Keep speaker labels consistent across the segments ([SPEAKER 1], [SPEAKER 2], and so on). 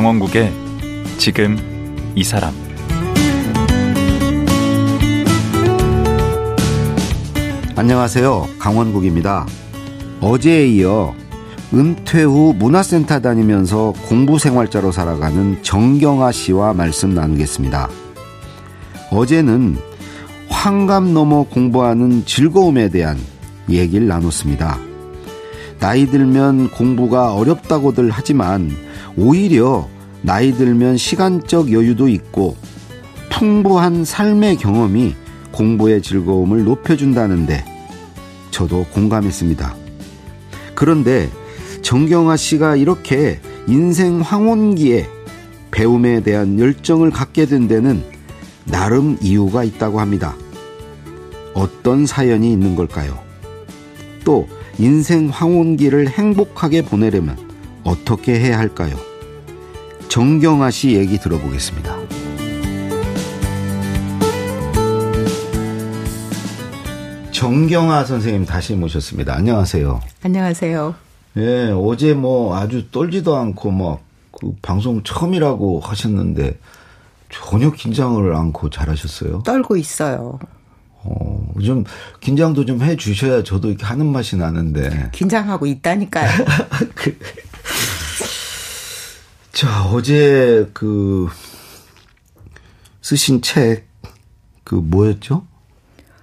[SPEAKER 1] 강원국의 지금 이 사람
[SPEAKER 2] 안녕하세요. 강원국입니다. 어제에 이어 은퇴 후 문화센터 다니면서 공부 생활자로 살아가는 정경아 씨와 말씀 나누겠습니다. 어제는 환감 넘어 공부하는 즐거움에 대한 얘기를 나눴습니다. 나이 들면 공부가 어렵다고들 하지만 오히려 나이 들면 시간적 여유도 있고 풍부한 삶의 경험이 공부의 즐거움을 높여준다는데 저도 공감했습니다. 그런데 정경아 씨가 이렇게 인생 황혼기에 배움에 대한 열정을 갖게 된 데는 나름 이유가 있다고 합니다. 어떤 사연이 있는 걸까요? 또 인생 황혼기를 행복하게 보내려면 어떻게 해야 할까요? 정경아 씨 얘기 들어보겠습니다. 정경아 선생님 다시 모셨습니다. 안녕하세요.
[SPEAKER 3] 안녕하세요.
[SPEAKER 2] 예, 어제 뭐 아주 떨지도 않고 막 그 방송 처음이라고 하셨는데 전혀 긴장을 않고 잘하셨어요.
[SPEAKER 3] 떨고 있어요.
[SPEAKER 2] 어, 좀 긴장도 좀 해 주셔야 저도 이렇게 하는 맛이 나는데.
[SPEAKER 3] 긴장하고 있다니까요. 그,
[SPEAKER 2] 자, 어제 그 쓰신 책 그 뭐였죠?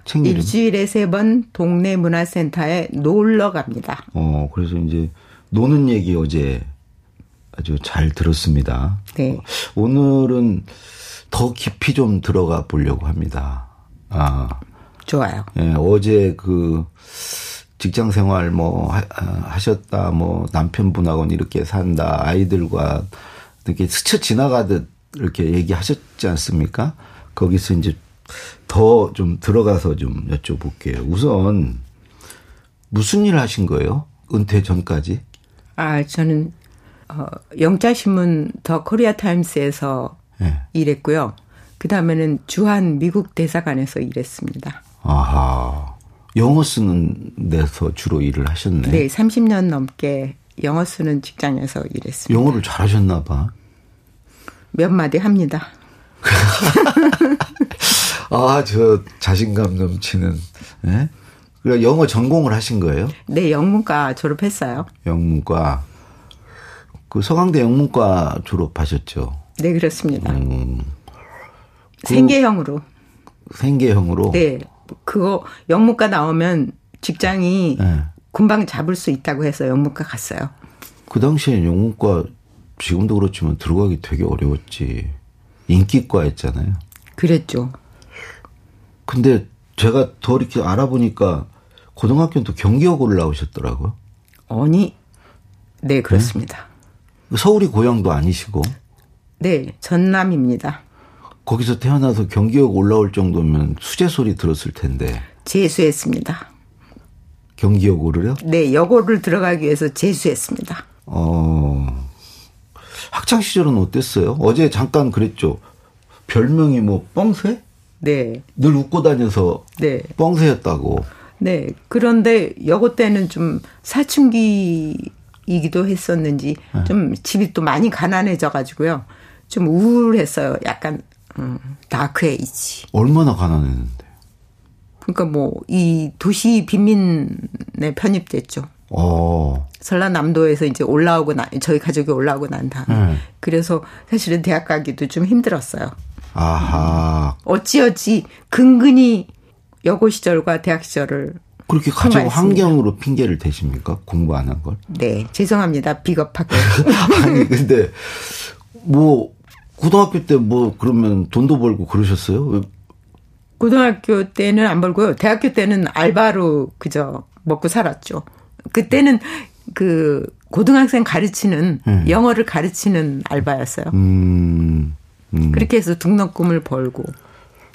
[SPEAKER 3] 책 이름? 일주일에 세 번 동네 문화센터에 놀러 갑니다.
[SPEAKER 2] 어, 그래서 이제 노는 얘기 어제 아주 잘 들었습니다.
[SPEAKER 3] 네.
[SPEAKER 2] 오늘은 더 깊이 좀 들어가 보려고 합니다. 아.
[SPEAKER 3] 좋아요.
[SPEAKER 2] 예, 어제 그 직장 생활 뭐 하, 하셨다, 뭐 남편분하고는 이렇게 산다, 아이들과 이렇게 스쳐 지나가듯 이렇게 얘기하셨지 않습니까? 거기서 이제 더 좀 들어가서 좀 여쭤볼게요. 우선 무슨 일 하신 거예요? 은퇴 전까지?
[SPEAKER 3] 아, 저는 어, 영자신문 더 코리아 타임스에서 네. 일했고요. 그 다음에는 주한 미국 대사관에서 일했습니다.
[SPEAKER 2] 아하. 영어 쓰는 데서 주로 일을 하셨네.
[SPEAKER 3] 네, 30년 넘게 영어 쓰는 직장에서 일했습니다.
[SPEAKER 2] 영어를 잘하셨나 봐.
[SPEAKER 3] 몇 마디 합니다.
[SPEAKER 2] 아, 저 자신감 넘치는. 예? 그래 영어 전공을 하신 거예요?
[SPEAKER 3] 네, 영문과 졸업했어요.
[SPEAKER 2] 영문과. 그 서강대 영문과 졸업하셨죠?
[SPEAKER 3] 네, 그렇습니다. 음. 그 생계형으로.
[SPEAKER 2] 생계형으로?
[SPEAKER 3] 네. 그거 영문과 나오면 직장이 네. 금방 잡을 수 있다고 해서 영문과 갔어요.
[SPEAKER 2] 그 당시에 영문과 지금도 그렇지만 들어가기 되게 어려웠지. 인기과였잖아요.
[SPEAKER 3] 그랬죠.
[SPEAKER 2] 근데 제가 더 이렇게 알아보니까 고등학교는 또 경기여고를 나오셨더라고요.
[SPEAKER 3] 아니, 네, 그렇습니다.
[SPEAKER 2] 네? 서울이 고향도 아니시고.
[SPEAKER 3] 네, 전남입니다.
[SPEAKER 2] 거기서 태어나서 경기역 올라올 정도면 수제 소리 들었을 텐데.
[SPEAKER 3] 재수했습니다.
[SPEAKER 2] 경기여고를요?
[SPEAKER 3] 네, 여고를 들어가기 위해서 재수했습니다.
[SPEAKER 2] 어. 학창 시절은 어땠어요? 어제 잠깐 그랬죠. 별명이 뭐 뻥새?
[SPEAKER 3] 네.
[SPEAKER 2] 늘 웃고 다녀서 네. 뻥새였다고.
[SPEAKER 3] 네. 그런데 여고 때는 좀 사춘기이기도 했었는지 네. 좀 집이 또 많이 가난해져 가지고요. 좀 우울했어요. 약간 음, 다크 에이지.
[SPEAKER 2] 얼마나 가난했는데?
[SPEAKER 3] 그러니까 뭐 이 도시 빈민에 편입됐죠.
[SPEAKER 2] 어.
[SPEAKER 3] 전라남도에서 이제 올라오고 나 저희 가족이 올라오고 난 다음에 네. 그래서 사실은 대학 가기도 좀 힘들었어요.
[SPEAKER 2] 아하.
[SPEAKER 3] 어찌어찌 근근히 여고 시절과 대학 시절을
[SPEAKER 2] 그렇게 가정 환경으로 핑계를 대십니까? 공부 안 한 걸?
[SPEAKER 3] 네, 죄송합니다. 비겁하게.
[SPEAKER 2] 아니 근데 뭐 고등학교 때 뭐 그러면 돈도 벌고 그러셨어요?
[SPEAKER 3] 고등학교 때는 안 벌고요. 대학교 때는 알바로 그저 먹고 살았죠. 그때는 그 고등학생 가르치는 음. 영어를 가르치는 알바였어요.
[SPEAKER 2] 음.
[SPEAKER 3] 음. 그렇게 해서 등록금을 벌고.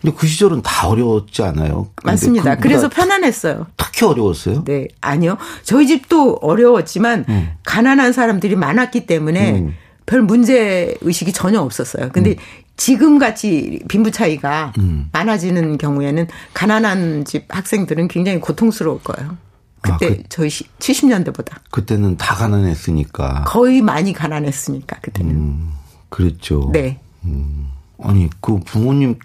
[SPEAKER 2] 근데 그 시절은 다 어려웠지 않아요?
[SPEAKER 3] 맞습니다. 그 그래서 편안했어요.
[SPEAKER 2] 특히 어려웠어요?
[SPEAKER 3] 네, 아니요. 저희 집도 어려웠지만 음. 가난한 사람들이 많았기 때문에 음. 별 문제 의식이 전혀 없었어요. 근데 음. 지금 같이 빈부 차이가 음. 많아지는 경우에는 가난한 집 학생들은 굉장히 고통스러울 거예요. 그때 아, 그, 저희 70년대보다.
[SPEAKER 2] 그때는 다 가난했으니까.
[SPEAKER 3] 거의 많이 가난했으니까 그때는. 음.
[SPEAKER 2] 그랬죠.
[SPEAKER 3] 네.
[SPEAKER 2] 음. 아니 그 부모님이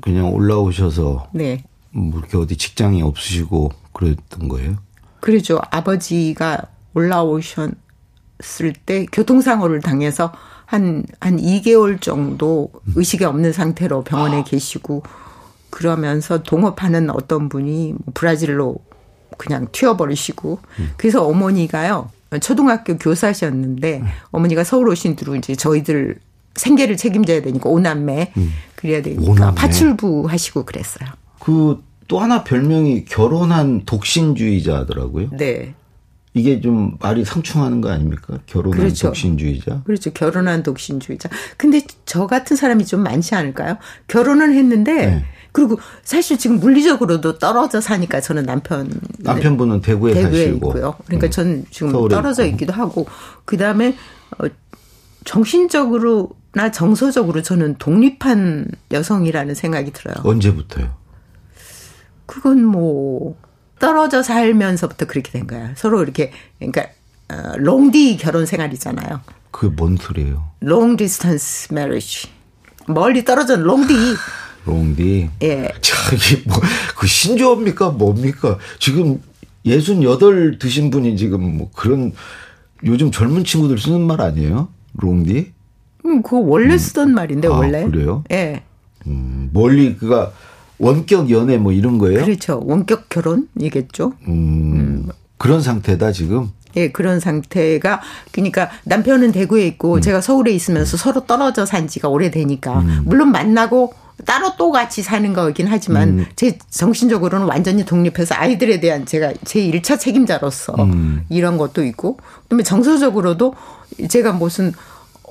[SPEAKER 2] 그냥 올라오셔서
[SPEAKER 3] 네.
[SPEAKER 2] 뭐 이렇게 어디 직장이 없으시고 그랬던 거예요?
[SPEAKER 3] 그러죠. 아버지가 올라오셨을 때 교통사고를 당해서 한, 한 2개월 정도 의식이 없는 상태로 병원에 계시고 그러면서 동업하는 어떤 분이 뭐 브라질로 그냥 튀어버리시고 그래서 어머니가요. 초등학교 교사셨는데 어머니가 서울 오신 뒤로 이제 저희들 생계를 책임져야 되니까 오남매 그래야 되니까
[SPEAKER 2] 오남매.
[SPEAKER 3] 파출부 하시고 그랬어요.
[SPEAKER 2] 그 또 하나 별명이 결혼한 독신주의자더라고요.
[SPEAKER 3] 네.
[SPEAKER 2] 이게 좀 말이 상충하는 거 아닙니까? 결혼한
[SPEAKER 3] 그렇죠.
[SPEAKER 2] 독신주의자.
[SPEAKER 3] 그렇죠. 결혼한 독신주의자. 근데 저 같은 사람이 좀 많지 않을까요? 결혼은 했는데
[SPEAKER 2] 네.
[SPEAKER 3] 그리고 사실 지금 물리적으로도 떨어져 사니까 저는 남편
[SPEAKER 2] 남편분은 대구에,
[SPEAKER 3] 네. 대구에
[SPEAKER 2] 사시고.
[SPEAKER 3] 있고요. 그러니까
[SPEAKER 2] 음.
[SPEAKER 3] 전 지금 떨어져
[SPEAKER 2] 있고.
[SPEAKER 3] 있기도 하고 그다음에 어 정신적으로 나 정서적으로 저는 독립한 여성이라는 생각이 들어요.
[SPEAKER 2] 언제부터요?
[SPEAKER 3] 그건 뭐 떨어져 살면서부터 그렇게 된 거야. 서로 이렇게 그러니까 어, 롱디 결혼 생활이잖아요.
[SPEAKER 2] 그게 뭔 소리예요?
[SPEAKER 3] long distance marriage. 멀리 떨어진 롱디.
[SPEAKER 2] 롱디.
[SPEAKER 3] 예.
[SPEAKER 2] 자, 이게 뭐, 그 신조어입니까? 뭡니까? 지금 예순 여덟 드신 분이 지금 뭐 그런 요즘 젊은 친구들 쓰는 말 아니에요? 롱디?
[SPEAKER 3] 음, 그거 원래 쓰던 말인데
[SPEAKER 2] 아,
[SPEAKER 3] 원래.
[SPEAKER 2] 그래요?
[SPEAKER 3] 예.
[SPEAKER 2] 음, 멀리 그가 원격 연애 뭐 이런 거예요?
[SPEAKER 3] 그렇죠. 원격 결혼이겠죠.
[SPEAKER 2] 음, 그런 상태다 지금.
[SPEAKER 3] 예, 그런 상태가 그러니까 남편은 대구에 있고
[SPEAKER 2] 음.
[SPEAKER 3] 제가 서울에 있으면서 서로 떨어져 산 지가 오래되니까 물론 만나고 따로 또 같이 사는 거긴 하지만
[SPEAKER 2] 음.
[SPEAKER 3] 제 정신적으로는 완전히 독립해서 아이들에 대한 제가 제 1차 책임자로서
[SPEAKER 2] 음.
[SPEAKER 3] 이런 것도 있고 그다음에 정서적으로도 제가 무슨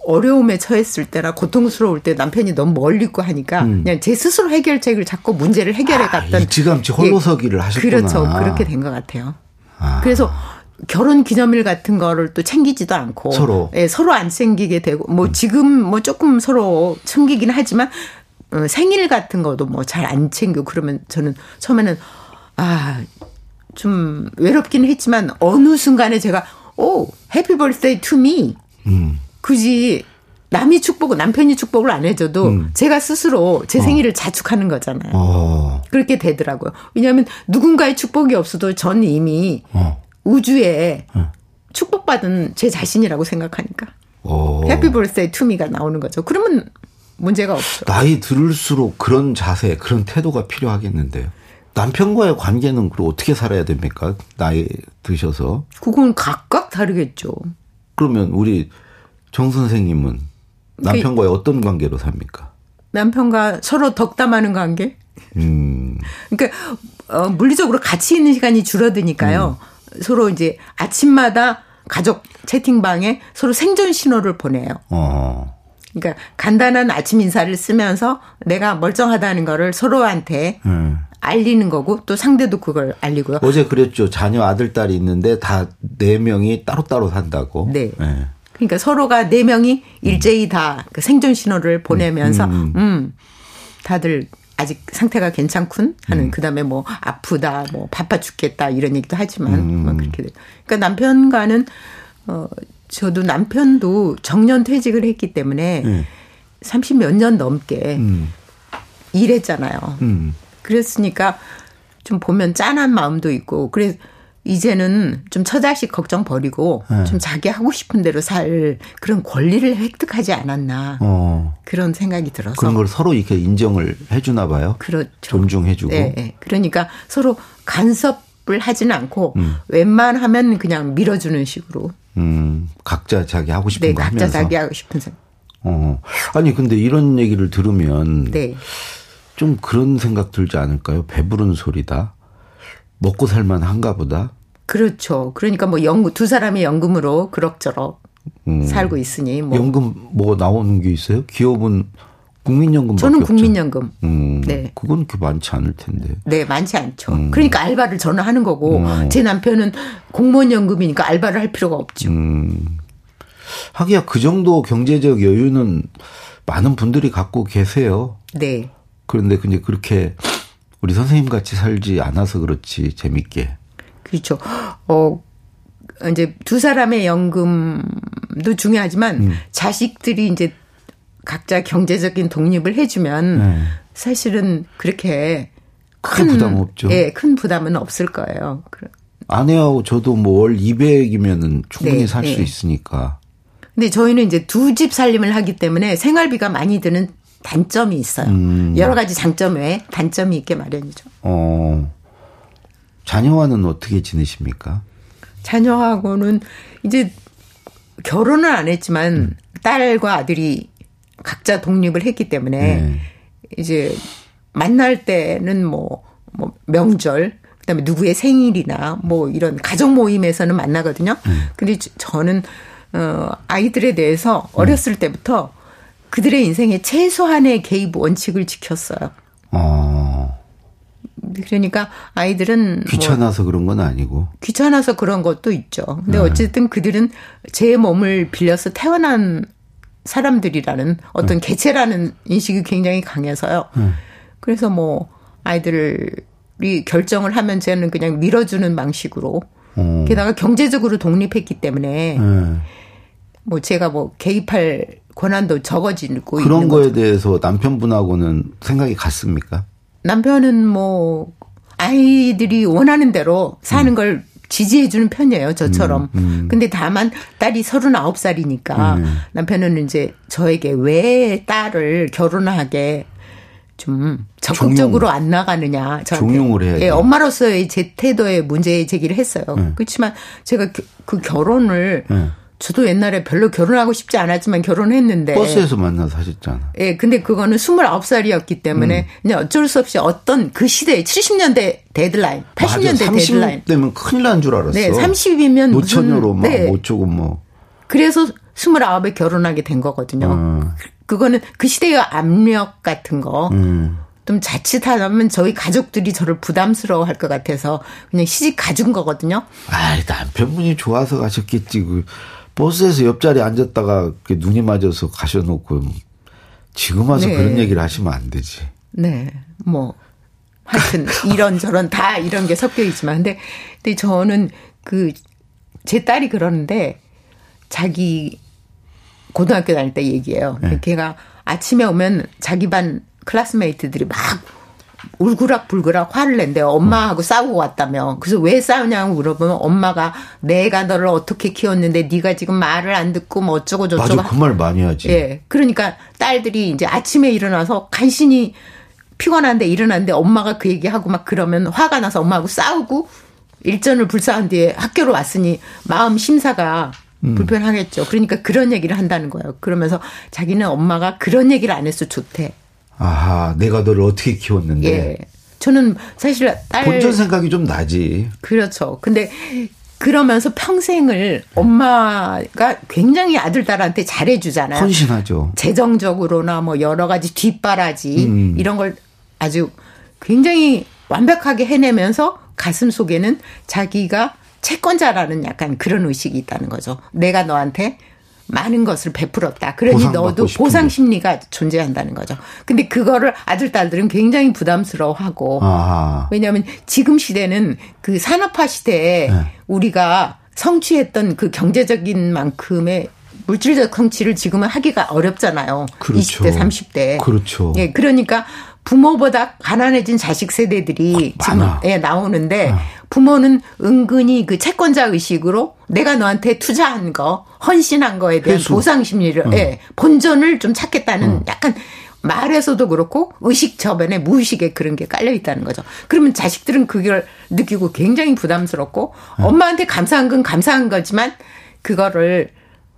[SPEAKER 3] 어려움에 처했을 때나 고통스러울 때 남편이 너무 멀리 있고 하니까 그냥 제 스스로 해결책을 찾고 문제를 해결해 갔던
[SPEAKER 2] 음. 아, 일찌감치 홀로서기를
[SPEAKER 3] 예,
[SPEAKER 2] 하셨구나.
[SPEAKER 3] 그렇죠. 그렇게 된 것 같아요.
[SPEAKER 2] 아.
[SPEAKER 3] 그래서 결혼 기념일 같은 거를 또 챙기지도 않고
[SPEAKER 2] 서로.
[SPEAKER 3] 예, 서로 안 챙기게 되고 뭐 지금 뭐 조금 서로 챙기긴 하지만 어, 생일 같은 거도 뭐 잘 안 챙기고 그러면 저는 처음에는 아 좀 외롭긴 했지만 어느 순간에 제가 oh happy birthday to me.
[SPEAKER 2] 음.
[SPEAKER 3] 굳이 남이 축복을 남편이 축복을 안 해줘도
[SPEAKER 2] 음.
[SPEAKER 3] 제가 스스로 제 생일을 자축하는 거잖아요.
[SPEAKER 2] 어.
[SPEAKER 3] 그렇게 되더라고요. 왜냐하면 누군가의 축복이 없어도 전 이미
[SPEAKER 2] 어.
[SPEAKER 3] 우주에 축복받은 제 자신이라고 생각하니까
[SPEAKER 2] 어.
[SPEAKER 3] happy birthday to me가 나오는 거죠. 그러면 문제가 없죠.
[SPEAKER 2] 나이 들을수록 그런 자세, 그런 태도가 필요하겠는데요. 남편과의 관계는 그럼 어떻게 살아야 됩니까? 나이 드셔서.
[SPEAKER 3] 그건 각각 다르겠죠.
[SPEAKER 2] 그러면 우리 정 선생님은 남편과의 어떤 관계로 삽니까?
[SPEAKER 3] 남편과 서로 덕담하는 관계?
[SPEAKER 2] 음,
[SPEAKER 3] 그러니까 어, 물리적으로 같이 있는 시간이 줄어드니까요.
[SPEAKER 2] 음.
[SPEAKER 3] 서로 이제 아침마다 가족 채팅방에 서로 생존 신호를 보내요.
[SPEAKER 2] 어,
[SPEAKER 3] 그러니까 간단한 아침 인사를 쓰면서 내가 멀쩡하다는 거를 서로한테
[SPEAKER 2] 음.
[SPEAKER 3] 알리는 거고 또 상대도 그걸 알리고요.
[SPEAKER 2] 어제 그랬죠. 자녀 아들, 딸이 있는데 다 네 명이 따로따로 산다고.
[SPEAKER 3] 네.
[SPEAKER 2] 예.
[SPEAKER 3] 그러니까 서로가 네 명이 일제히 다 그 생존 신호를 보내면서 음, 다들 아직 상태가 괜찮군 하는 그다음에 뭐 아프다 뭐 바빠 죽겠다 이런 얘기도 하지만 뭐 그렇게 돼. 그러니까 남편과는 어 저도 남편도 정년 퇴직을 했기 때문에
[SPEAKER 2] 네.
[SPEAKER 3] 30몇 년 넘게
[SPEAKER 2] 음,
[SPEAKER 3] 일했잖아요.
[SPEAKER 2] 음.
[SPEAKER 3] 그랬으니까 좀 보면 짠한 마음도 있고 그래 이제는 좀 처자식 걱정 버리고
[SPEAKER 2] 네.
[SPEAKER 3] 좀 자기 하고 싶은 대로 살 그런 권리를 획득하지 않았나
[SPEAKER 2] 어,
[SPEAKER 3] 그런 생각이 들어서
[SPEAKER 2] 그런 걸 서로 이렇게 인정을 해주나 봐요.
[SPEAKER 3] 그렇죠.
[SPEAKER 2] 존중해주고.
[SPEAKER 3] 네, 네. 그러니까 서로 간섭을 하지는 않고
[SPEAKER 2] 음.
[SPEAKER 3] 웬만하면 그냥 밀어주는 식으로
[SPEAKER 2] 음, 각자 자기 하고 싶은
[SPEAKER 3] 네
[SPEAKER 2] 거
[SPEAKER 3] 각자
[SPEAKER 2] 하면서.
[SPEAKER 3] 자기 하고 싶은 생각.
[SPEAKER 2] 어. 아니 근데 이런 얘기를 들으면
[SPEAKER 3] 네.
[SPEAKER 2] 좀 그런 생각 들지 않을까요? 배부른 소리다. 먹고 살만 한가 보다.
[SPEAKER 3] 그렇죠. 그러니까 뭐 연금 두 사람이 연금으로 그럭저럭 살고 있으니 뭐
[SPEAKER 2] 연금 뭐 나오는 게 있어요? 기업은 국민연금
[SPEAKER 3] 저는 국민연금.
[SPEAKER 2] 음,
[SPEAKER 3] 네.
[SPEAKER 2] 그건 그렇게 많지 않을 텐데.
[SPEAKER 3] 네, 많지 않죠.
[SPEAKER 2] 음.
[SPEAKER 3] 그러니까 알바를 저는 하는 거고 제 남편은 공무원 연금이니까 알바를 할 필요가 없죠.
[SPEAKER 2] 음. 하기야 그 정도 경제적 여유는 많은 분들이 갖고 계세요.
[SPEAKER 3] 네.
[SPEAKER 2] 그런데 근데 그렇게 우리 선생님 같이 살지 않아서 그렇지 재밌게.
[SPEAKER 3] 그렇죠. 어 이제 두 사람의 연금도 중요하지만 음. 자식들이 이제 각자 경제적인 독립을 해주면 네. 사실은 그렇게
[SPEAKER 2] 큰, 큰 부담 없죠.
[SPEAKER 3] 예, 큰 부담은 없을 거예요.
[SPEAKER 2] 아내하고 저도 뭐 월 200이면은 충분히 네, 살수 네. 있으니까.
[SPEAKER 3] 근데 저희는 이제 두 집 살림을 하기 때문에 생활비가 많이 드는 단점이 있어요. 음. 여러 가지 장점 외에 단점이 있게 마련이죠. 어.
[SPEAKER 2] 자녀와는 어떻게 지내십니까?
[SPEAKER 3] 자녀하고는 이제 결혼은 안 했지만 음. 딸과 아들이 각자 독립을 했기 때문에 네. 이제 만날 때는 뭐, 뭐 명절 그다음에 누구의 생일이나 뭐 이런 가족 모임에서는 만나거든요. 음. 근데 저는 어 아이들에 대해서 어렸을 음. 때부터 그들의 인생에 최소한의 개입 원칙을 지켰어요. 어. 그러니까 아이들은
[SPEAKER 2] 뭐 귀찮아서 뭐 그런 건 아니고
[SPEAKER 3] 귀찮아서 그런 것도 있죠. 근데 네. 어쨌든 그들은 제 몸을 빌려서 태어난 사람들이라는 어떤 네. 개체라는 인식이 굉장히 강해서요. 네. 그래서 뭐 아이들이 결정을 하면 저는 그냥 밀어주는 방식으로 어. 게다가 경제적으로 독립했기 때문에 네. 뭐 제가 뭐 개입할 권한도 적어지고
[SPEAKER 2] 그런 거에 거죠. 대해서 남편분하고는 생각이 같습니까?
[SPEAKER 3] 남편은 뭐 아이들이 원하는 대로 사는 음. 걸 지지해주는 편이에요, 저처럼. 음, 음. 근데 다만 딸이 39살이니까 음. 남편은 이제 저에게 왜 딸을 결혼하게 좀 적극적으로 종용. 안 나가느냐.
[SPEAKER 2] 저한테. 종용을 해야
[SPEAKER 3] 예, 엄마로서의 제 태도에 문제 제기를 했어요. 네. 그렇지만 제가 그, 그 결혼을 네. 저도 옛날에 별로 결혼하고 싶지 않았지만 결혼했는데.
[SPEAKER 2] 버스에서 만나서 하셨잖아.
[SPEAKER 3] 예, 근데 그거는 29살이었기 때문에 음. 그냥 어쩔 수 없이 어떤 그 시대에 70년대 데드라인, 80년대 맞아,
[SPEAKER 2] 데드라인. 되면 큰일 난 줄 알았어.
[SPEAKER 3] 네, 30이면
[SPEAKER 2] 노처녀로 막 네. 못주고 뭐.
[SPEAKER 3] 그래서 29에 결혼하게 된 거거든요. 음. 그거는 그 시대의 압력 같은 거. 음. 좀 자칫하면 저희 가족들이 저를 부담스러워 할 것 같아서 그냥 시집 가준 거거든요.
[SPEAKER 2] 아, 남편분이 좋아서 가셨겠지. 그 버스에서 옆자리에 앉았다가 눈이 맞아서 가셔놓고 지금 와서 네. 그런 얘기를 하시면 안 되지.
[SPEAKER 3] 네. 뭐 하여튼 이런저런 다 이런 게 섞여 있지만 근데 근데 저는 그 제 딸이 그러는데 자기 고등학교 다닐 때 얘기해요. 네. 걔가 아침에 오면 자기 반 classmate들이 막 울그락불그락 화를 낸대요. 엄마하고 싸우고 왔다며. 그래서 왜 싸우냐고 물어보면 엄마가 내가 너를 어떻게 키웠는데 네가 지금 말을 안 듣고 뭐 어쩌고 저쩌고.
[SPEAKER 2] 맞아, 그 말 많이 하지.
[SPEAKER 3] 예. 그러니까 딸들이 이제 아침에 일어나서 간신히 피곤한데 일어났는데 엄마가 그 얘기하고 막 그러면 화가 나서 엄마하고 싸우고 일전을 불사한 뒤에 학교로 왔으니 마음 심사가 음. 불편하겠죠. 그러니까 그런 얘기를 한다는 거예요. 그러면서 자기는 엄마가 그런 얘기를 안 해서 좋대.
[SPEAKER 2] 아하, 내가 너를 어떻게 키웠는데. 예.
[SPEAKER 3] 저는 사실 딸
[SPEAKER 2] 본전 생각이 좀 나지.
[SPEAKER 3] 그렇죠. 근데 그러면서 평생을 엄마가 굉장히 아들 딸한테 잘해주잖아요.
[SPEAKER 2] 헌신하죠.
[SPEAKER 3] 재정적으로나 뭐 여러 가지 뒷바라지 음. 이런 걸 아주 굉장히 완벽하게 해내면서 가슴 속에는 자기가 채권자라는 약간 그런 의식이 있다는 거죠. 내가 너한테 많은 것을 베풀었다. 그러니 너도 보상 심리가 존재한다는 거죠. 근데 그거를 아들 딸들은 굉장히 부담스러워하고 아하. 왜냐하면 지금 시대는 그 산업화 시대에 네. 우리가 성취했던 그 경제적인 만큼의 물질적 성취를 지금은 하기가 어렵잖아요.
[SPEAKER 2] 그렇죠.
[SPEAKER 3] 20대, 30대.
[SPEAKER 2] 그렇죠.
[SPEAKER 3] 예, 그러니까 부모보다 가난해진 자식 세대들이 지금 예, 나오는데 어. 부모는 은근히 그 채권자 의식으로 내가 너한테 투자한 거, 헌신한 거에 대한 회수. 보상 심리를 어. 예, 본전을 좀 찾겠다는 어. 약간 말에서도 그렇고 의식 저변에 무의식에 그런 게 깔려 있다는 거죠. 그러면 자식들은 그걸 느끼고 굉장히 부담스럽고 어. 엄마한테 감사한 건 감사한 거지만 그거를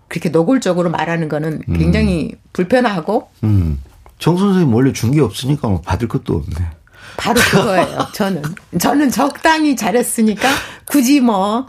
[SPEAKER 3] 그렇게 노골적으로 말하는 거는 굉장히 음. 불편하고 음.
[SPEAKER 2] 정 선생님 원래 준 게 없으니까 뭐 받을 것도 없네.
[SPEAKER 3] 바로 그거예요. 저는 저는 적당히 잘했으니까 굳이 뭐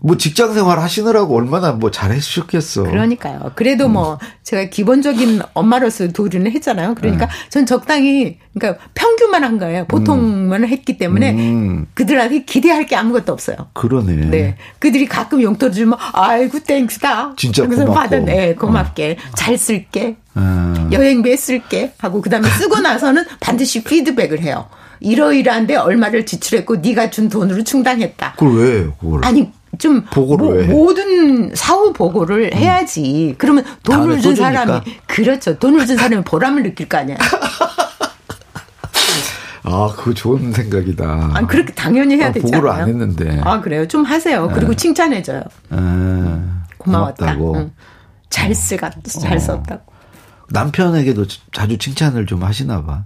[SPEAKER 2] 뭐 직장 생활 하시느라고 얼마나 뭐 잘해주셨겠어.
[SPEAKER 3] 그러니까요. 그래도 음. 뭐 제가 기본적인 엄마로서 도리는 했잖아요. 그러니까 네. 전 적당히 그러니까 평균만 한 거예요. 보통만 음. 했기 때문에 음. 그들한테 기대할 게 아무것도 없어요.
[SPEAKER 2] 그러네.
[SPEAKER 3] 네. 그들이 가끔 용돈 주면 아이고 땡스다.
[SPEAKER 2] 진짜 고맙고. 받은
[SPEAKER 3] 네, 고맙게 어. 잘 쓸게. 음. 여행비에 쓸게 하고 그다음에 쓰고 나서는 반드시 피드백을 해요. 이러이러한데 얼마를 지출했고 네가 준 돈으로 충당했다.
[SPEAKER 2] 그걸 왜 그걸?
[SPEAKER 3] 아니 좀
[SPEAKER 2] 보고를
[SPEAKER 3] 뭐, 모든 사후 보고를 해야지. 그러면 돈을 준 사람이 그렇죠. 돈을 준 사람이 보람을 느낄 거 아니야.
[SPEAKER 2] 아, 그거 좋은 생각이다.
[SPEAKER 3] 아, 그렇게 당연히 해야
[SPEAKER 2] 아,
[SPEAKER 3] 되잖아요.
[SPEAKER 2] 보고를 안 했는데.
[SPEAKER 3] 아, 그래요? 좀 하세요. 그리고 칭찬해줘요.
[SPEAKER 2] 에,
[SPEAKER 3] 고마웠다. 응. 잘 쓰가, 잘
[SPEAKER 2] 어.
[SPEAKER 3] 썼다고.
[SPEAKER 2] 남편에게도 자주 칭찬을 좀 하시나 봐.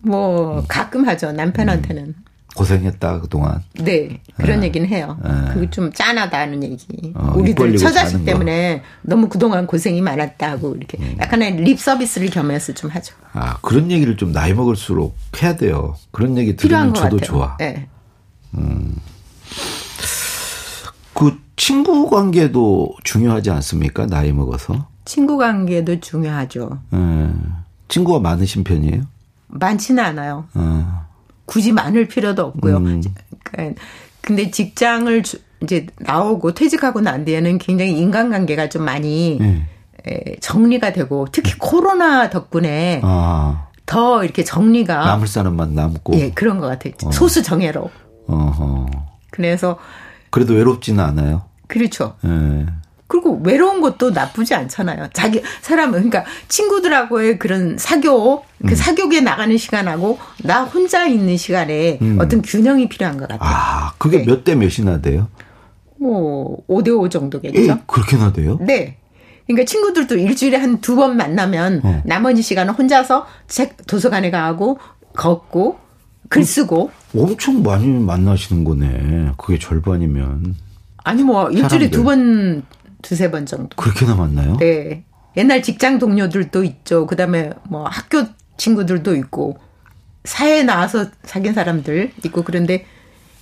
[SPEAKER 3] 뭐, 가끔 하죠. 남편한테는.
[SPEAKER 2] 고생했다, 그동안.
[SPEAKER 3] 네, 그런 얘기는 해요. 그게 좀 짠하다는 얘기.
[SPEAKER 2] 어, 입
[SPEAKER 3] 우리들 처자식. 때문에 너무 그동안 고생이 많았다고 이렇게
[SPEAKER 2] 음.
[SPEAKER 3] 약간의 립 서비스를 겸해서 좀 하죠.
[SPEAKER 2] 아, 그런 얘기를 좀 나이 먹을수록 해야 돼요. 그런 얘기 들으면
[SPEAKER 3] 것
[SPEAKER 2] 저도
[SPEAKER 3] 같아요.
[SPEAKER 2] 좋아.
[SPEAKER 3] 네.
[SPEAKER 2] 그 친구 관계도 중요하지 않습니까? 나이 먹어서.
[SPEAKER 3] 친구 관계도 중요하죠.
[SPEAKER 2] 예. 친구가 많으신 편이에요?
[SPEAKER 3] 많지는 않아요.
[SPEAKER 2] 어.
[SPEAKER 3] 굳이 많을 필요도 없고요.
[SPEAKER 2] 음.
[SPEAKER 3] 그러니까 근데 직장을 주- 이제 나오고 퇴직하고 난 뒤에는 굉장히 인간관계가 좀 많이
[SPEAKER 2] 예.
[SPEAKER 3] 에, 정리가 되고 특히 코로나 덕분에
[SPEAKER 2] 아,
[SPEAKER 3] 더 이렇게 정리가
[SPEAKER 2] 남을 사람만 남고.
[SPEAKER 3] 예 그런 것 같아요. 소수 정예로.
[SPEAKER 2] 어허.
[SPEAKER 3] 그래서
[SPEAKER 2] 그래도 외롭지는 않아요.
[SPEAKER 3] 그렇죠.
[SPEAKER 2] 예.
[SPEAKER 3] 그리고 외로운 것도 나쁘지 않잖아요. 자기 사람은 그러니까 친구들하고의 그런 사교,
[SPEAKER 2] 음.
[SPEAKER 3] 그 사교에 나가는 시간하고 나 혼자 있는 시간에 어떤 균형이 필요한 것 같아요.
[SPEAKER 2] 음. 아, 그게
[SPEAKER 3] 네.
[SPEAKER 2] 몇대 몇이나 돼요?
[SPEAKER 3] 뭐 5대 5 정도겠죠.
[SPEAKER 2] 예, 그렇게나 돼요?
[SPEAKER 3] 네. 그러니까 친구들도 일주일에 한 두 번 만나면
[SPEAKER 2] 어.
[SPEAKER 3] 나머지 시간은 혼자서 책 도서관에 가고 걷고 글 쓰고
[SPEAKER 2] 엄청 많이 만나시는 거네. 그게 절반이면.
[SPEAKER 3] 아니 뭐 일주일에. 두 번 두세 번 정도.
[SPEAKER 2] 그렇게나 만나요?
[SPEAKER 3] 네. 옛날 직장 동료들도 있죠. 그다음에 뭐 학교 친구들도 있고 사회에 나와서 사귄 사람들 있고 그런데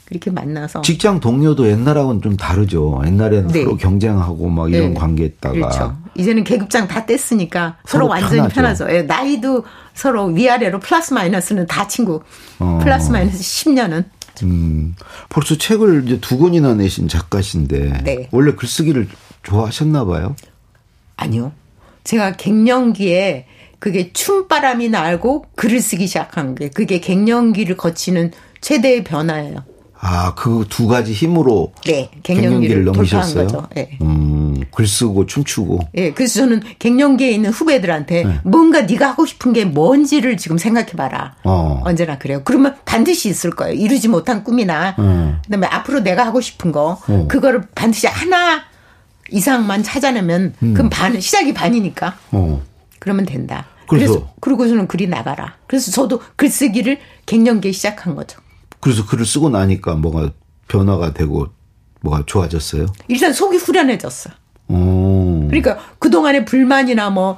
[SPEAKER 3] 그렇게 만나서
[SPEAKER 2] 직장 동료도 옛날하고는 좀 다르죠. 옛날에는
[SPEAKER 3] 네.
[SPEAKER 2] 서로 경쟁하고 막 이런
[SPEAKER 3] 네.
[SPEAKER 2] 관계했다가.
[SPEAKER 3] 그렇죠. 이제는 계급장 다 뗐으니까 서로,
[SPEAKER 2] 서로
[SPEAKER 3] 완전히
[SPEAKER 2] 편하죠.
[SPEAKER 3] 편하죠. 예, 나이도 서로 위아래로 플러스 마이너스는 다 친구.
[SPEAKER 2] 어.
[SPEAKER 3] 플러스 마이너스 10년은.
[SPEAKER 2] 음, 벌써 책을 이제 두 권이나 내신 작가신데.
[SPEAKER 3] 네.
[SPEAKER 2] 원래 글쓰기를 좋아하셨나 봐요.
[SPEAKER 3] 아니요. 제가 갱년기에 그게 춤바람이 날고 글을 쓰기 시작한 게 그게 갱년기를 거치는 최대의 변화예요.
[SPEAKER 2] 아, 그 두 가지 힘으로
[SPEAKER 3] 네,
[SPEAKER 2] 갱년기를
[SPEAKER 3] 갱년기를
[SPEAKER 2] 넘으셨어요.
[SPEAKER 3] 거죠. 예.
[SPEAKER 2] 음, 글 쓰고 춤추고.
[SPEAKER 3] 예, 그래서 저는 갱년기에 있는 후배들한테
[SPEAKER 2] 네.
[SPEAKER 3] 뭔가 네가 하고 싶은 게 뭔지를 지금 생각해봐라.
[SPEAKER 2] 어.
[SPEAKER 3] 언제나 그래요. 그러면 반드시 있을 거예요. 이루지 못한 꿈이나
[SPEAKER 2] 음.
[SPEAKER 3] 그다음에 앞으로 내가 하고 싶은 거
[SPEAKER 2] 어.
[SPEAKER 3] 그거를 반드시 하나 이상만 찾아내면
[SPEAKER 2] 음.
[SPEAKER 3] 그럼 반 시작이 반이니까
[SPEAKER 2] 어.
[SPEAKER 3] 그러면 된다.
[SPEAKER 2] 그래서?
[SPEAKER 3] 그래서 그러고서는 글이 나가라. 그래서 저도 글쓰기를 갱년기에 시작한 거죠.
[SPEAKER 2] 그래서 글을 쓰고 나니까 뭐가 변화가 되고 뭐가 좋아졌어요?
[SPEAKER 3] 일단 속이 후련해졌어.
[SPEAKER 2] 어.
[SPEAKER 3] 그러니까 그동안의 불만이나 뭐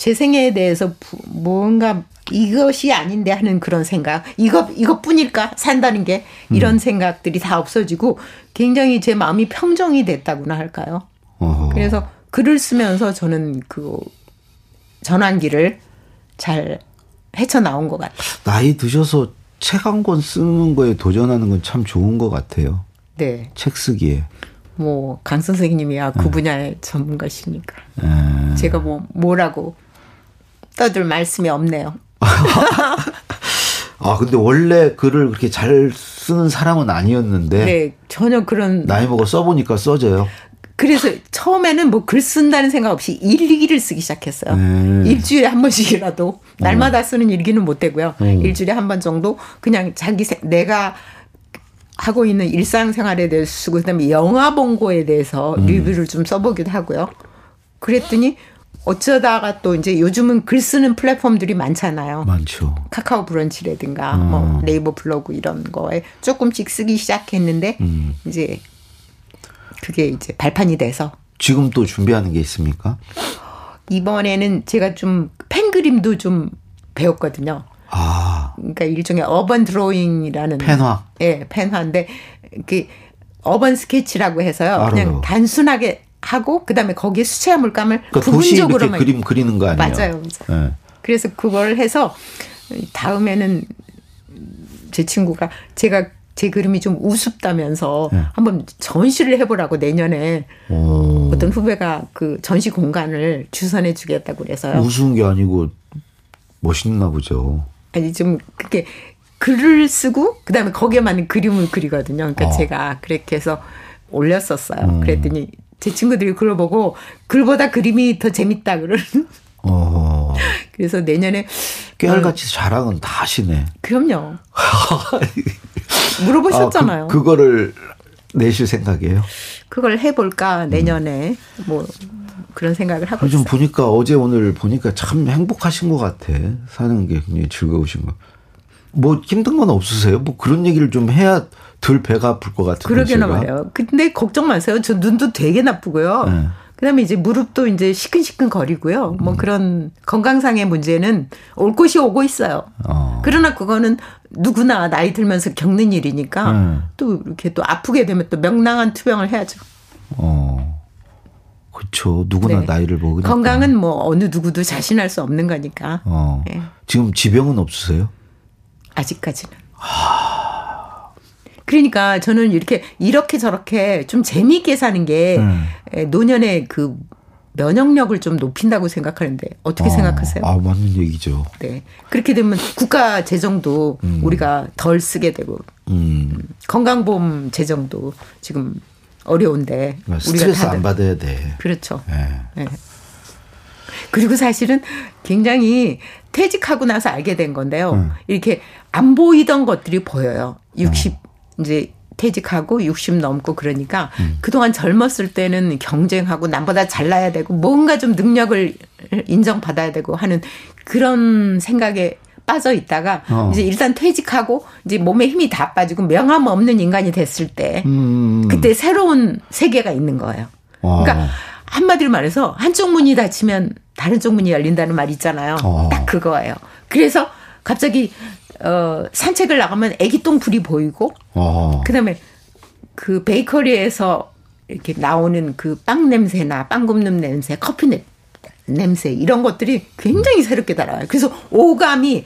[SPEAKER 3] 제 생애에 대해서 부- 뭔가 이것이 아닌데 하는 그런 생각, 이것, 이것뿐일까? 산다는 게 이런
[SPEAKER 2] 음.
[SPEAKER 3] 생각들이 다 없어지고 굉장히 제 마음이 평정이 됐다고나 할까요?
[SPEAKER 2] 어허.
[SPEAKER 3] 그래서 글을 쓰면서 저는 그 전환기를 잘 헤쳐 나온 것 같아요.
[SPEAKER 2] 나이 드셔서 책 한 권 쓰는 거에 도전하는 건 참 좋은 것 같아요.
[SPEAKER 3] 네.
[SPEAKER 2] 책 쓰기에.
[SPEAKER 3] 뭐, 강 선생님이야
[SPEAKER 2] 네.
[SPEAKER 3] 그 분야의 전문가시니까.
[SPEAKER 2] 에.
[SPEAKER 3] 제가 뭐, 뭐라고 떠들 말씀이 없네요.
[SPEAKER 2] 아, 근데 원래 글을 그렇게 잘 쓰는 사람은 아니었는데.
[SPEAKER 3] 네, 전혀 그런
[SPEAKER 2] 나이 먹어 써보니까 써져요.
[SPEAKER 3] 그래서 처음에는 뭐 글 쓴다는 생각 없이 일기를 쓰기 시작했어요.
[SPEAKER 2] 음.
[SPEAKER 3] 일주일에 한 번씩이라도 날마다 쓰는 일기는 못 되고요.
[SPEAKER 2] 음.
[SPEAKER 3] 일주일에 한 번 정도 그냥 자기 세- 내가 하고 있는 일상생활에 대해서 쓰고 그다음에 영화 본 거에 대해서
[SPEAKER 2] 음.
[SPEAKER 3] 리뷰를 좀 써보기도 하고요. 그랬더니 어쩌다가 또 이제 요즘은 글 쓰는 플랫폼들이 많잖아요.
[SPEAKER 2] 많죠.
[SPEAKER 3] 카카오 브런치라든가
[SPEAKER 2] 음.
[SPEAKER 3] 뭐 네이버 블로그 이런 거에 조금씩 쓰기 시작했는데
[SPEAKER 2] 음.
[SPEAKER 3] 이제 그게 이제 발판이 돼서
[SPEAKER 2] 지금 또 준비하는 게 있습니까?
[SPEAKER 3] 이번에는 제가 좀 펜 그림도 좀 배웠거든요.
[SPEAKER 2] 아,
[SPEAKER 3] 그러니까 일종의 어번 드로잉이라는
[SPEAKER 2] 펜화.
[SPEAKER 3] 예, 펜화인데 그 어번 스케치라고 해서요.
[SPEAKER 2] 알아요.
[SPEAKER 3] 그냥 단순하게 하고 그다음에 거기에 수채화 물감을
[SPEAKER 2] 그러니까
[SPEAKER 3] 부분적으로만
[SPEAKER 2] 그림 그리는 거 아니에요?
[SPEAKER 3] 맞아요.
[SPEAKER 2] 예.
[SPEAKER 3] 그래서 그걸 해서 다음에는 제 친구가 제가 제 그림이 좀 우습다면서
[SPEAKER 2] 네.
[SPEAKER 3] 한번 전시를 해보라고 내년에
[SPEAKER 2] 오,
[SPEAKER 3] 어떤 후배가 그 전시 공간을 주선해 주겠다고 그래서요.
[SPEAKER 2] 우스운 게 아니고 멋있나 보죠.
[SPEAKER 3] 아니 좀 그렇게 글을 쓰고 그다음에 거기에 맞는 그림을 그리거든요. 그러니까
[SPEAKER 2] 어.
[SPEAKER 3] 제가 그렇게 해서 올렸었어요. 음. 그랬더니 제 친구들이 그걸 보고 글보다 그림이 더 재밌다 그러는. 어. 그래서 내년에
[SPEAKER 2] 깨알같이 어, 자랑은 다 하시네.
[SPEAKER 3] 그럼요. 물어보셨잖아요.
[SPEAKER 2] 아, 그, 그거를 내실 생각이에요?
[SPEAKER 3] 그걸 해볼까 내년에 음. 뭐 그런 생각을 하고
[SPEAKER 2] 좀 있어요. 보니까 어제 오늘 보니까 참 행복하신 것 같아. 사는 게 굉장히 즐거우신 거. 뭐 힘든 건 없으세요? 뭐 그런 얘기를 좀 해야 덜 배가 아플 것 같은데.
[SPEAKER 3] 그러게나 말이에요. 근데 걱정 마세요. 저 눈도 되게 나쁘고요. 네. 그다음에 이제 무릎도 이제 시큰시큰 거리고요. 뭐 음. 그런 건강상의 문제는 올 곳이 오고 있어요. 어. 그러나 그거는 누구나 나이 들면서 겪는 일이니까 네. 또 이렇게 또 아프게 되면 또 명랑한 투병을 해야죠. 어.
[SPEAKER 2] 그렇죠. 누구나 네. 나이를 먹으니까.
[SPEAKER 3] 건강은 뭐 어느 누구도 자신할 수 없는 거니까. 어.
[SPEAKER 2] 네. 지금 지병은 없으세요?
[SPEAKER 3] 아직까지는. 하... 그러니까 저는 이렇게 이렇게 저렇게 좀 재미있게 사는 게 음. 노년의 그 면역력을 좀 높인다고 생각하는데 어떻게 아, 생각하세요?
[SPEAKER 2] 아 맞는 얘기죠.
[SPEAKER 3] 네 그렇게 되면 국가 재정도 음. 우리가 덜 쓰게 되고 음. 건강보험 재정도 지금 어려운데
[SPEAKER 2] 그러니까 스트레스 안 받아야 돼.
[SPEAKER 3] 그렇죠. 네. 네. 그리고 사실은 굉장히 퇴직하고 나서 알게 된 건데요. 음. 이렇게 안 보이던 것들이 보여요. 60 어. 이제 퇴직하고 60 넘고 그러니까 음. 그동안 젊었을 때는 경쟁하고 남보다 잘나야 되고 뭔가 좀 능력을 인정받아야 되고 하는 그런 생각에 빠져 있다가 어. 이제 일단 퇴직하고 이제 몸에 힘이 다 빠지고 명함 없는 인간이 됐을 때 음. 그때 새로운 세계가 있는 거예요. 어. 그러니까 한마디로 말해서 한쪽 문이 닫히면 다른 쪽 문이 열린다는 말 있잖아요. 어. 딱 그거예요. 그래서 갑자기 어 산책을 나가면 애기 똥불이 보이고 어. 그다음에 그 베이커리에서 이렇게 나오는 그 빵 냄새나 빵 굽는 냄새, 커피 냄새 이런 것들이 굉장히 새롭게 달아요. 그래서 오감이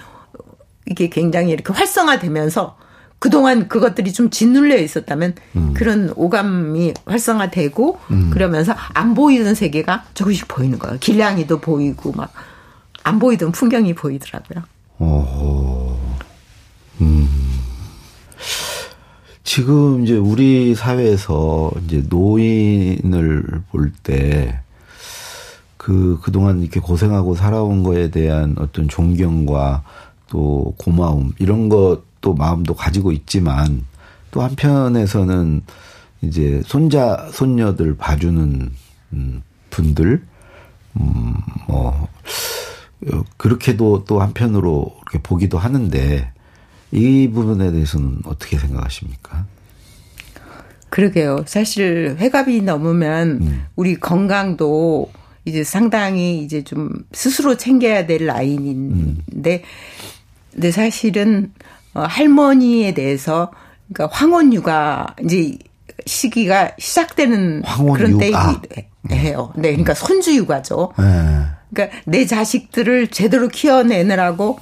[SPEAKER 3] 이게 굉장히 이렇게 활성화되면서 그동안 그것들이 좀 짓눌려 있었다면 음. 그런 오감이 활성화되고 음. 그러면서 안 보이던 세계가 조금씩 보이는 거예요. 길냥이도 보이고 막 안 보이던 풍경이 보이더라고요. 어.
[SPEAKER 2] 음. 지금 이제 우리 사회에서 이제 노인을 볼 때 그, 그동안 이렇게 고생하고 살아온 거에 대한 어떤 존경과 또 고마움, 이런 것또 마음도 가지고 있지만 또 한편에서는 이제 손자 손녀들 봐주는 음, 분들 음뭐 그렇게도 또 한편으로 이렇게 보기도 하는데 이 부분에 대해서는 어떻게 생각하십니까?
[SPEAKER 3] 그러게요. 사실 회갑이 넘으면 음. 우리 건강도 이제 상당히 이제 좀 스스로 챙겨야 될 라인인데, 음. 근데 사실은 어, 할머니에 대해서 그러니까 황혼 육아 이제 시기가 시작되는 그런 때이해요. 네, 그러니까 손주 육아죠. 네. 그러니까 내 자식들을 제대로 키워내느라고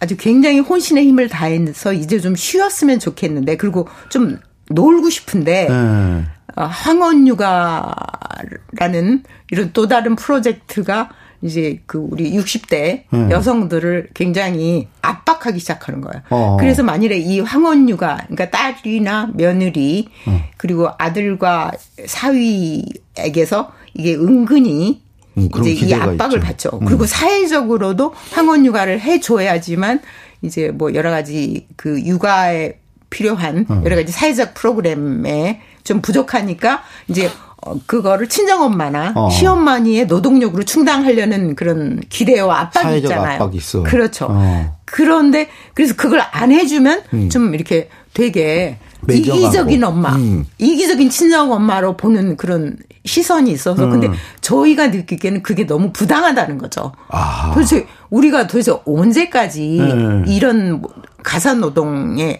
[SPEAKER 3] 아주 굉장히 혼신의 힘을 다해서 이제 좀 쉬었으면 좋겠는데 그리고 좀 놀고 싶은데 네. 어, 황혼 육아라는 이런 또 다른 프로젝트가 이제 그 우리 60대 음. 여성들을 굉장히 압박하기 시작하는 거예요. 어. 그래서 만일에 이 황혼 육아, 그러니까 딸이나 며느리 음. 그리고 아들과 사위에게서 이게 은근히 음, 이제 이 압박을 있죠. 받죠. 음. 그리고 사회적으로도 황혼 육아를 해줘야지만 이제 뭐 여러 가지 그 육아에 필요한 음. 여러 가지 사회적 프로그램에 좀 부족하니까 이제 어, 그거를 친정엄마나 어. 시엄마니의 노동력으로 충당하려는 그런 기대와 압박이 있잖아요. 압박이 있어. 그렇죠. 어. 그런데 그래서 그걸 안 해주면 음. 좀 이렇게 되게 매정하고. 이기적인 엄마, 음. 이기적인 친정 엄마로 보는 그런 시선이 있어서 음. 근데 저희가 느끼기에는 그게 너무 부당하다는 거죠. 아. 도대체 우리가 도대체 언제까지 네. 이런 가사 노동에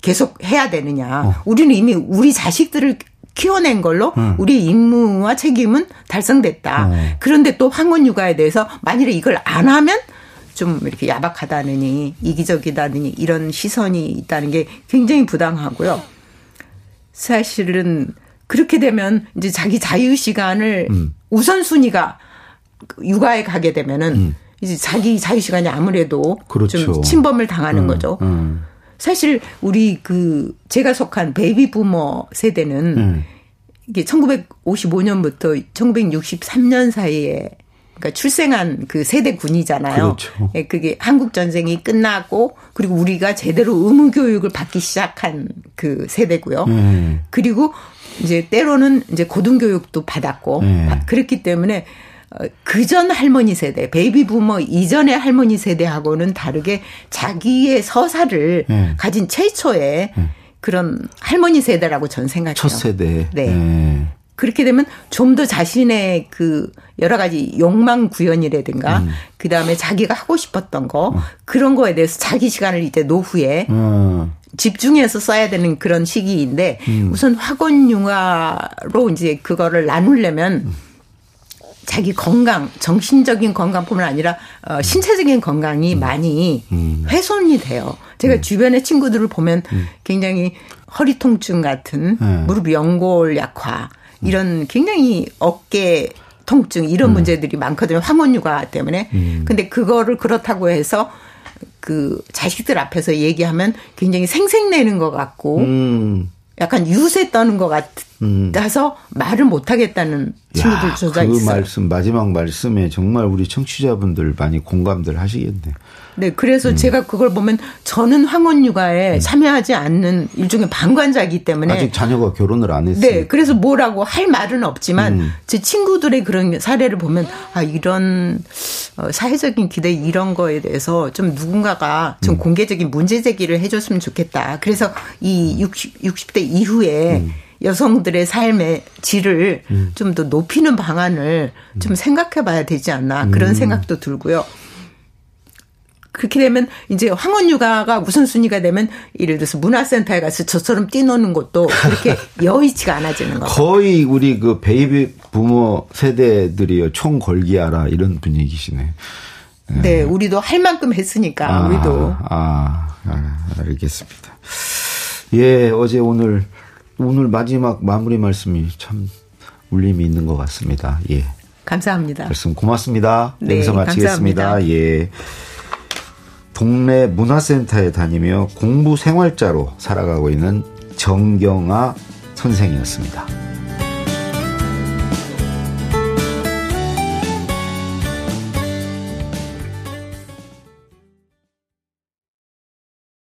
[SPEAKER 3] 계속 해야 되느냐. 어. 우리는 이미 우리 자식들을 키워낸 걸로 음. 우리 임무와 책임은 달성됐다. 음. 그런데 또 황혼 육아에 대해서 만일에 이걸 안 하면 좀 이렇게 야박하다느니 이기적이다느니 이런 시선이 있다는 게 굉장히 부당하고요. 사실은 그렇게 되면 이제 자기 자유 시간을 음. 우선순위가 육아에 가게 되면은 음. 이제 자기 자유 시간이 아무래도 그렇죠. 좀 침범을 당하는 음. 거죠. 음. 사실 우리 그 제가 속한 베이비 부머 세대는 음. 이게 1955년부터 1963년 사이에 그러니까 출생한 그 세대군이잖아요. 그렇죠. 예, 그게 한국 전쟁이 끝나고 그리고 우리가 제대로 의무 교육을 받기 시작한 그 세대고요. 음. 그리고 이제 때로는 이제 고등 교육도 받았고 음. 그렇기 때문에 어, 그전 할머니 세대, 베이비 부머 이전의 할머니 세대하고는 다르게 자기의 서사를 음. 가진 최초의 그런 할머니 세대라고 전 생각해요.
[SPEAKER 2] 첫 세대.
[SPEAKER 3] 네. 그렇게 되면 좀 더 자신의 그 여러 가지 욕망 구현이라든가 음. 그 다음에 자기가 하고 싶었던 거 음. 그런 거에 대해서 자기 시간을 이제 노후에 음. 집중해서 써야 되는 그런 시기인데 음. 우선 학원 융화로 이제 그거를 나누려면 음. 자기 건강, 정신적인 건강뿐만 아니라 어, 신체적인 건강이 음. 많이 훼손이 돼요. 제가 주변의 친구들을 보면 굉장히 허리 통증 같은 네. 무릎 연골 약화 이런 굉장히 어깨 통증 이런 음. 문제들이 많거든요. 황혼육아 때문에. 음. 근데 그거를 그렇다고 해서 그 자식들 앞에서 얘기하면 굉장히 생색내는 것 같고 음. 약간 유세 떠는 것 같 음. 말을 못 하겠다는 친구들 조작 그 있어요.
[SPEAKER 2] 그 말씀 마지막 말씀에 정말 우리 청취자분들 많이 공감들 하시겠네.
[SPEAKER 3] 네, 그래서 음. 제가 그걸 보면 저는 황혼 육아에 음. 참여하지 않는 일종의 방관자이기 때문에
[SPEAKER 2] 아직 자녀가 결혼을 안 했어요.
[SPEAKER 3] 네, 그래서 뭐라고 할 말은 없지만 음. 제 친구들의 그런 사례를 보면 아 이런 어, 사회적인 기대 이런 거에 대해서 좀 누군가가 좀 음. 공개적인 문제 제기를 해줬으면 좋겠다. 그래서 이 60, 60대 이후에 음. 여성들의 삶의 질을 음. 좀더 높이는 방안을 좀 생각해 봐야 되지 않나 그런 생각도 들고요. 그렇게 되면 이제 황혼 육아가 우선순위가 되면 예를 들어서 문화센터에 가서 저처럼 뛰노는 것도 그렇게 여의치가 않아지는 거죠.
[SPEAKER 2] 거의 우리 그 베이비 부모 세대들이요 총 걸기하라 이런 분위기시네.
[SPEAKER 3] 네, 네 우리도 할 만큼 했으니까 아, 우리도.
[SPEAKER 2] 아, 아, 알겠습니다. 예, 어제 오늘 오늘 마지막 마무리 말씀이 참 울림이 있는 것 같습니다. 예.
[SPEAKER 3] 감사합니다.
[SPEAKER 2] 말씀 고맙습니다. 네, 여기서 마치겠습니다. 감사합니다. 예. 동네 문화센터에 다니며 공부 생활자로 살아가고 있는 정경아 선생이었습니다.